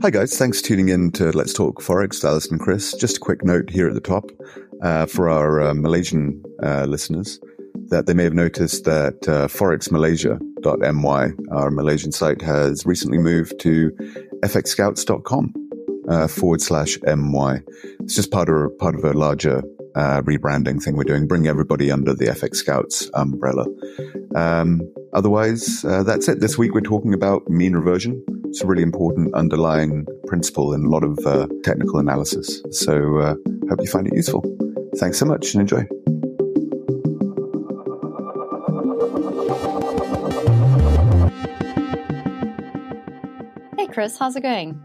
Hi guys, thanks for tuning in to Let's Talk Forex, Dallas and Chris. Just a quick note here at the top uh, for our uh, Malaysian uh, listeners that they may have noticed that uh, forexmalaysia.my, our Malaysian site, has recently moved to fxscouts.com uh, forward slash my. It's just part of part of a larger uh, rebranding thing we're doing, bring everybody under the FX Scouts umbrella. Um, otherwise, that's it. This week we're talking about mean reversion. It's a really important underlying principle in a lot of uh, technical analysis. So, uh, hope you find it useful. Thanks so much and enjoy. Hey, Chris, how's it going?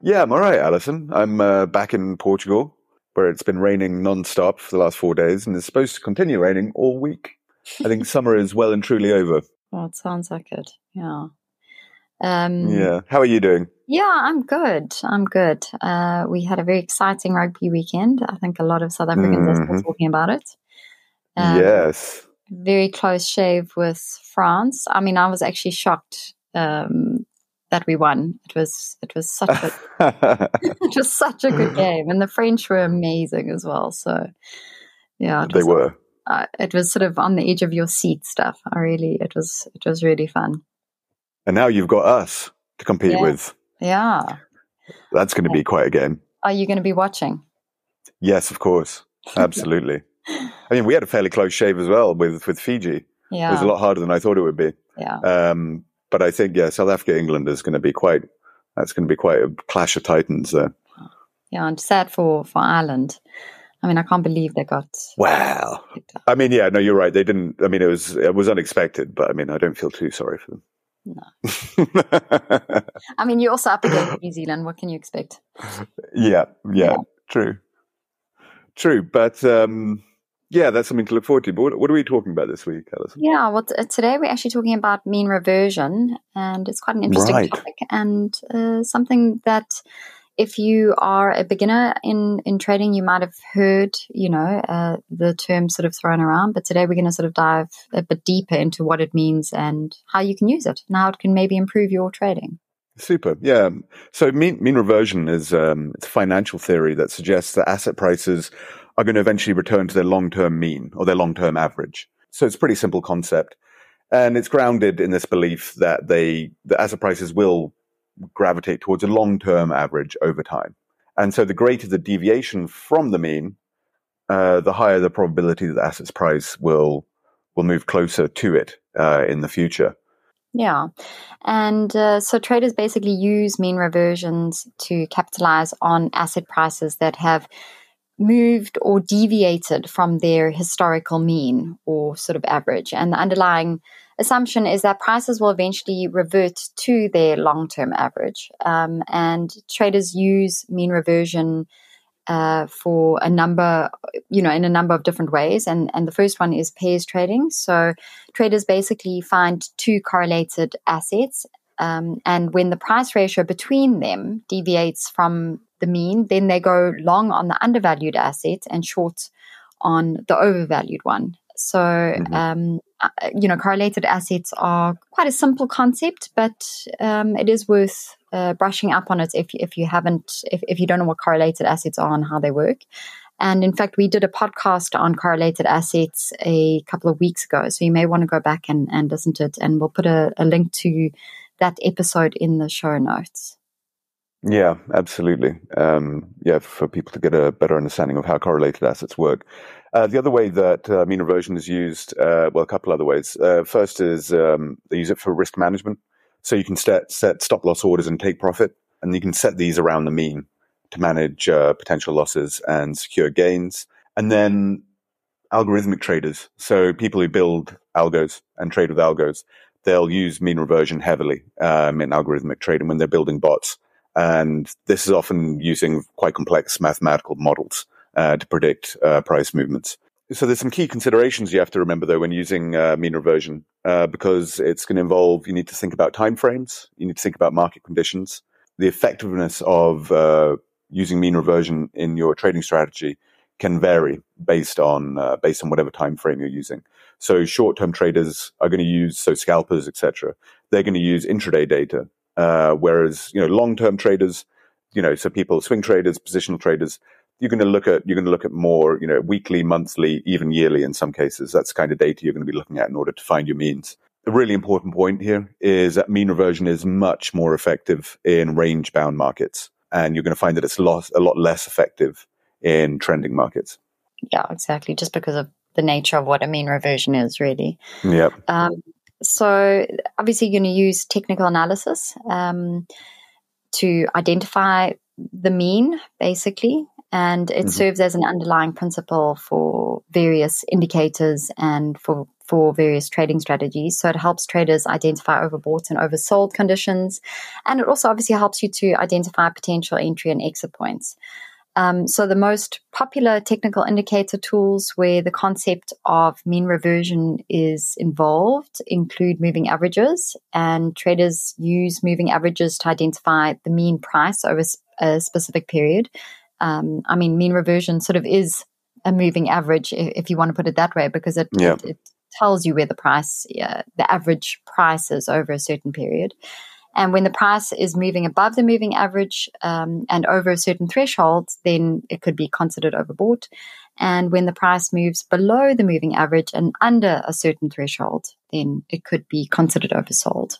Yeah, I'm all right, Alison. I'm uh, back in Portugal where it's been raining non-stop for the last four days and it's supposed to continue raining all week. I think summer is well and truly over. Well, it sounds like it. Yeah. Um, yeah. How are you doing? Yeah, I'm good. I'm good. Uh, we had a very exciting rugby weekend. I think a lot of South Africans mm-hmm. are still mm-hmm. talking about it. Um, yes. Very close shave with France. I mean, I was actually shocked um, that we won. It was it was such a it was such a good game, and the French were amazing as well. So yeah, they were. Uh, it was sort of on the edge of your seat stuff. I really, it was it was really fun. And now you've got us to compete yeah. with. Yeah, that's going to be quite a game. Are you going to be watching? Yes, of course, absolutely. I mean, we had a fairly close shave as well with with Fiji. Yeah, it was a lot harder than I thought it would be. Yeah. Um, but I think yeah, South Africa England is going to be quite. That's going to be quite a clash of titans there. Yeah, and sad for for Ireland. I mean, I can't believe they got. Wow. I mean, yeah, no, you're right. They didn't. I mean, it was it was unexpected, but I mean, I don't feel too sorry for them. No. I mean, you're also up against New Zealand. What can you expect? Yeah, yeah, yeah. true, true. But um, yeah, that's something to look forward to. But what, what are we talking about this week, Alison? Yeah, well, t- today we're actually talking about mean reversion, and it's quite an interesting right. topic and uh, something that if you are a beginner in, in trading, you might have heard, you know, uh, the term sort of thrown around. But today we're going to sort of dive a bit deeper into what it means and how you can use it and how it can maybe improve your trading. Super. Yeah. So mean, mean reversion is um, it's a financial theory that suggests that asset prices are going to eventually return to their long-term mean or their long-term average. So it's a pretty simple concept. And it's grounded in this belief that they, the asset prices will gravitate towards a long-term average over time. And so the greater the deviation from the mean, uh, the higher the probability that the asset's price will, will move closer to it, uh, in the future. Yeah. And uh, so traders basically use mean reversions to capitalize on asset prices that have moved or deviated from their historical mean or sort of average. And the underlying assumption is that prices will eventually revert to their long term average. Um, and traders use mean reversion. Uh, for a number, you know, in a number of different ways. And, and the first one is pairs trading. So traders basically find two correlated assets. Um, and when the price ratio between them deviates from the mean, then they go long on the undervalued asset and short on the overvalued one. So, mm-hmm. um, uh, you know, correlated assets are quite a simple concept, but um, it is worth uh, brushing up on it if if you haven't, if, if you don't know what correlated assets are and how they work. And in fact, we did a podcast on correlated assets a couple of weeks ago. So you may want to go back and, and listen to it. And we'll put a, a link to that episode in the show notes. Yeah, absolutely. Um, yeah, for people to get a better understanding of how correlated assets work. Uh, the other way that uh, mean reversion is used, uh, well, a couple other ways. Uh, first is um, they use it for risk management. So you can set, set stop loss orders and take profit, and you can set these around the mean to manage uh, potential losses and secure gains. And then algorithmic traders, so people who build algos and trade with algos, they'll use mean reversion heavily um, in algorithmic trading when they're building bots and this is often using quite complex mathematical models uh, to predict uh, price movements. So there's some key considerations you have to remember though when using uh, mean reversion, uh, because it's going to involve you need to think about timeframes, you need to think about market conditions, the effectiveness of uh, using mean reversion in your trading strategy can vary based on uh, based on whatever time frame you're using. So short term traders are going to use so scalpers etc. They're going to use intraday data Uh, whereas, you know, long-term traders, you know, so people, swing traders, positional traders, you're going to look at, you're going to look at more, you know, weekly, monthly, even yearly in some cases. That's the kind of data you're going to be looking at in order to find your means. A really important point here is that mean reversion is much more effective in range bound markets. And you're going to find that it's a lot, a lot less effective in trending markets. Yeah, exactly. Just because of the nature of what a mean reversion is, really. Yeah. Um, so obviously, you're going to use technical analysis um, to identify the mean, basically, and it mm-hmm. serves as an underlying principle for various indicators and for for various trading strategies. So it helps traders identify overbought and oversold conditions, and it also obviously helps you to identify potential entry and exit points. Um, so the most popular technical indicator tools where the concept of mean reversion is involved include moving averages, and traders use moving averages to identify the mean price over a specific period. Um, I mean, mean reversion sort of is a moving average, if you want to put it that way, because it, yeah. it, it tells you where the price, yeah, the average price is over a certain period. And when the price is moving above the moving average um, and over a certain threshold, then it could be considered overbought. And when the price moves below the moving average and under a certain threshold, then it could be considered oversold.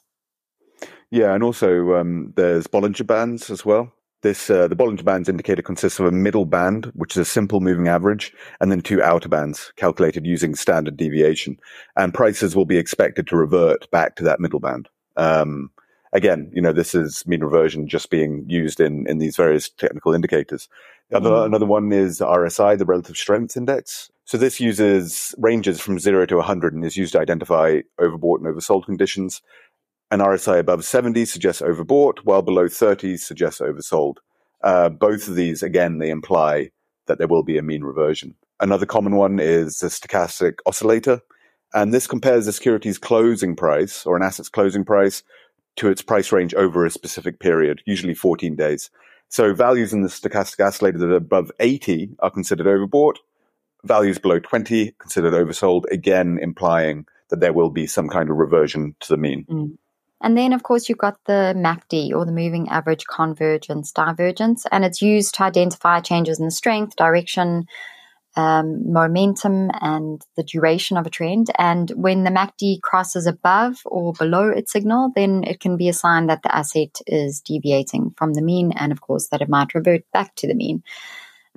Yeah, and also um, there's Bollinger Bands as well. This uh, the Bollinger Bands indicator consists of a middle band, which is a simple moving average, and then two outer bands calculated using standard deviation. And prices will be expected to revert back to that middle band. Um, again, you know, this is mean reversion just being used in, in these various technical indicators. Other, mm. Another one is RSI, the relative strength index. So this uses ranges from zero to 100 and is used to identify overbought and oversold conditions. An RSI above 70 suggests overbought, while below 30 suggests oversold. Uh, both of these, again, they imply that there will be a mean reversion. Another common one is the stochastic oscillator. And this compares the security's closing price or an asset's closing price to its price range over a specific period, usually 14 days. So values in the stochastic oscillator that are above 80 are considered overbought. Values below 20 considered oversold, again implying that there will be some kind of reversion to the mean. Mm. And then, of course, you've got the MACD or the moving average convergence divergence, and it's used to identify changes in strength, direction, um, momentum and the duration of a trend. And when the MACD crosses above or below its signal, then it can be a sign that the asset is deviating from the mean, and of course, that it might revert back to the mean.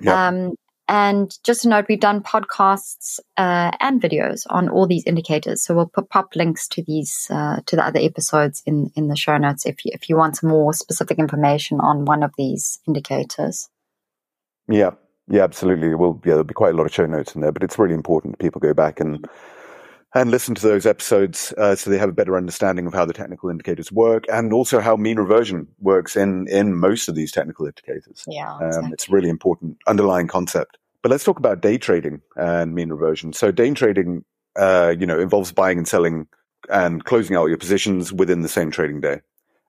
Yep. Um, and just a note, we've done podcasts uh, and videos on all these indicators. So we'll put pop links to these uh, to the other episodes in in the show notes if you, if you want some more specific information on one of these indicators. Yeah, yeah, absolutely. Well, yeah, there'll be quite a lot of show notes in there, but it's really important people go back and and listen to those episodes uh, so they have a better understanding of how the technical indicators work and also how mean reversion works in in most of these technical indicators. Yeah, um, exactly. it's a really important underlying concept. But let's talk about day trading and mean reversion. So day trading, uh, you know, involves buying and selling and closing out your positions within the same trading day.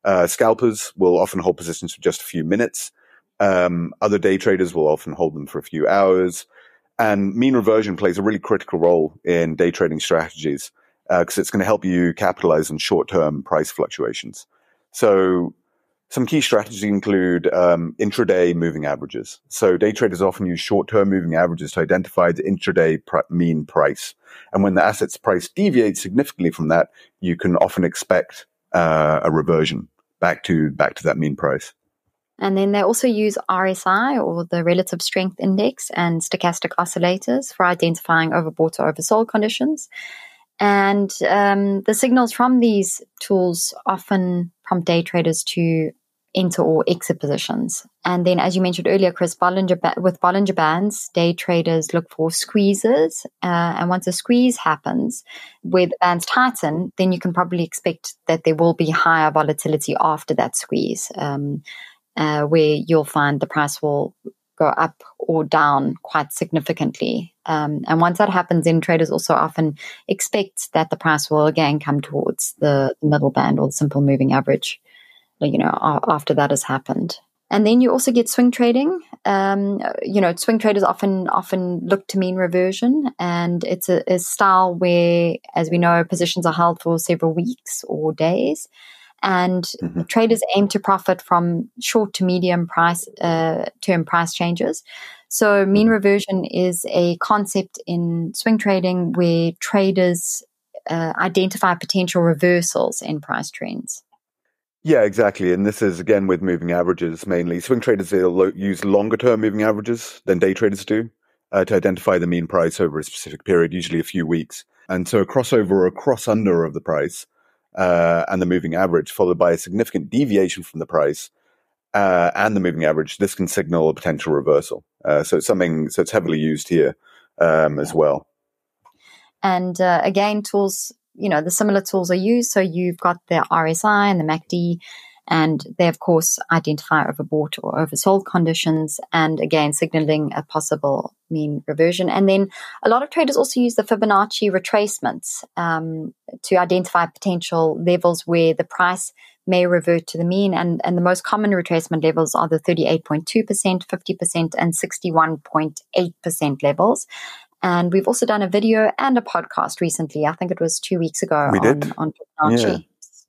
Uh, scalpers will often hold positions for just a few minutes um, other day traders will often hold them for a few hours. And mean reversion plays a really critical role in day trading strategies because uh, it's going to help you capitalize on short term price fluctuations. So, some key strategies include um, intraday moving averages. So, day traders often use short term moving averages to identify the intraday pr- mean price. And when the asset's price deviates significantly from that, you can often expect uh, a reversion back to back to that mean price. And then they also use RSI or the relative strength index and stochastic oscillators for identifying overbought or oversold conditions. And um, the signals from these tools often prompt day traders to enter or exit positions. And then, as you mentioned earlier, Chris, Bollinger ba- with Bollinger Bands, day traders look for squeezes. Uh, and once a squeeze happens, where the bands tighten, then you can probably expect that there will be higher volatility after that squeeze. Um, uh, where you'll find the price will go up or down quite significantly. Um, and once that happens, then traders also often expect that the price will again come towards the middle band or the simple moving average, you know, after that has happened. And then you also get swing trading. Um, you know, swing traders often often look to mean reversion, and it's a, a style where, as we know, positions are held for several weeks or days and mm-hmm. traders aim to profit from short to medium price uh, term price changes. So mean mm-hmm. reversion is a concept in swing trading where traders uh, identify potential reversals in price trends. Yeah, exactly. And this is again with moving averages mainly. Swing traders they'll use longer term moving averages than day traders do uh, to identify the mean price over a specific period, usually a few weeks. And so a crossover or a cross under of the price uh, and the moving average, followed by a significant deviation from the price uh, and the moving average, this can signal a potential reversal. Uh, so it's something, so it's heavily used here um, as well. And uh, again, tools, you know, the similar tools are used. So you've got the RSI and the MACD, and they, of course, identify overbought or oversold conditions, and again, signaling a possible mean reversion. And then a lot of traders also use the Fibonacci retracements um, to identify potential levels where the price may revert to the mean. And, and the most common retracement levels are the 38.2%, 50%, and 61.8% levels. And we've also done a video and a podcast recently. I think it was two weeks ago we on, did. on Fibonacci. Yeah.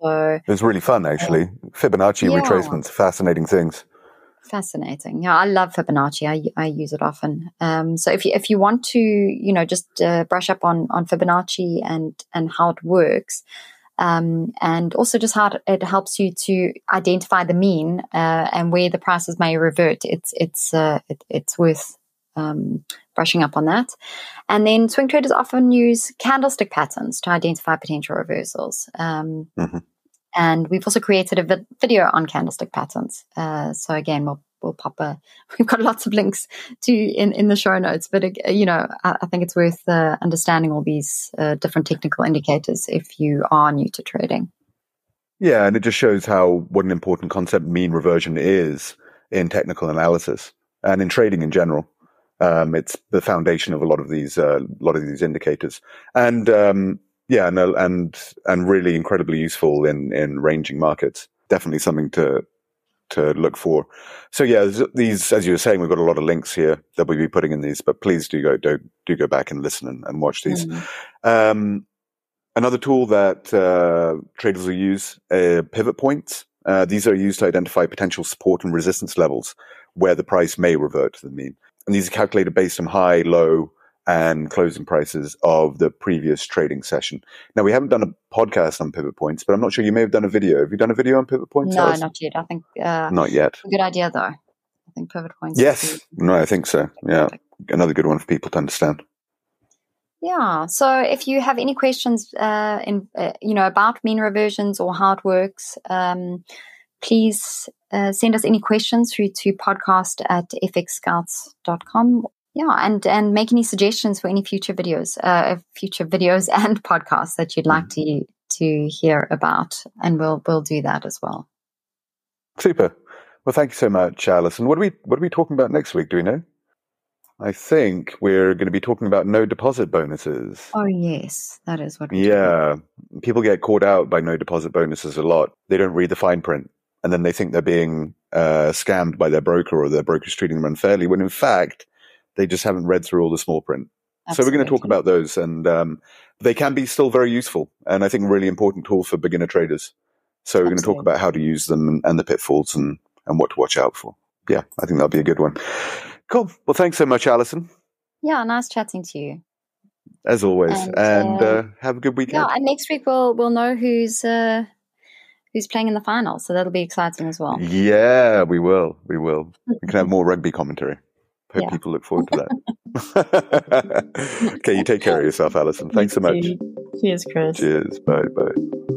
So it was really fun, actually. Um, Fibonacci yeah. retracements, fascinating things. Fascinating. Yeah, I love Fibonacci. I, I use it often. Um, so if you if you want to, you know, just uh, brush up on on Fibonacci and and how it works, um, and also just how it helps you to identify the mean uh, and where the prices may revert. It's it's uh, it, it's worth um, brushing up on that. And then swing traders often use candlestick patterns to identify potential reversals. Um, mm-hmm. And we've also created a vi- video on candlestick patterns. Uh, so again, we'll we'll pop a. We've got lots of links to in in the show notes, but uh, you know, I, I think it's worth uh, understanding all these uh, different technical indicators if you are new to trading. Yeah, and it just shows how what an important concept mean reversion is in technical analysis and in trading in general. Um, it's the foundation of a lot of these uh, a lot of these indicators, and um, yeah, and and and really incredibly useful in in ranging markets. Definitely something to to look for. So yeah, these, as you were saying, we've got a lot of links here that we'll be putting in these, but please do go, do, do go back and listen and, and watch these. Mm-hmm. Um, another tool that, uh, traders will use, uh, pivot points. Uh, these are used to identify potential support and resistance levels where the price may revert to the mean. And these are calculated based on high, low, and closing prices of the previous trading session. Now, we haven't done a podcast on pivot points, but I'm not sure you may have done a video. Have you done a video on pivot points? No, not yet. I think uh, not yet. good idea, though. I think pivot points. Yes, no, I think so. Yeah, another good one for people to understand. Yeah. So if you have any questions, uh, in uh, you know about mean reversions or how it works, um, please uh, send us any questions through to podcast at fxscouts.com yeah and and make any suggestions for any future videos uh, future videos and podcasts that you'd like mm-hmm. to to hear about and we'll we'll do that as well super well thank you so much alison what are we what are we talking about next week do we know I think we're going to be talking about no deposit bonuses. Oh yes, that is what. yeah, people get caught out by no deposit bonuses a lot. They don't read the fine print, and then they think they're being uh, scammed by their broker or their broker's treating them unfairly. When in fact, they just haven't read through all the small print. Absolutely. So we're going to talk about those, and um, they can be still very useful, and I think a really important tool for beginner traders. So we're Absolutely. going to talk about how to use them and, and the pitfalls and and what to watch out for. Yeah, I think that'll be a good one. Cool. Well, thanks so much, Alison. Yeah, nice chatting to you. As always, and, and uh, uh, have a good weekend. Yeah, and next week we'll we'll know who's uh, who's playing in the final, so that'll be exciting as well. Yeah, we will. We will. we can have more rugby commentary. Hope yeah. people look forward to that. okay, you take care of yourself, Alison. Thanks so much. Cheers, Chris. Cheers. Bye bye.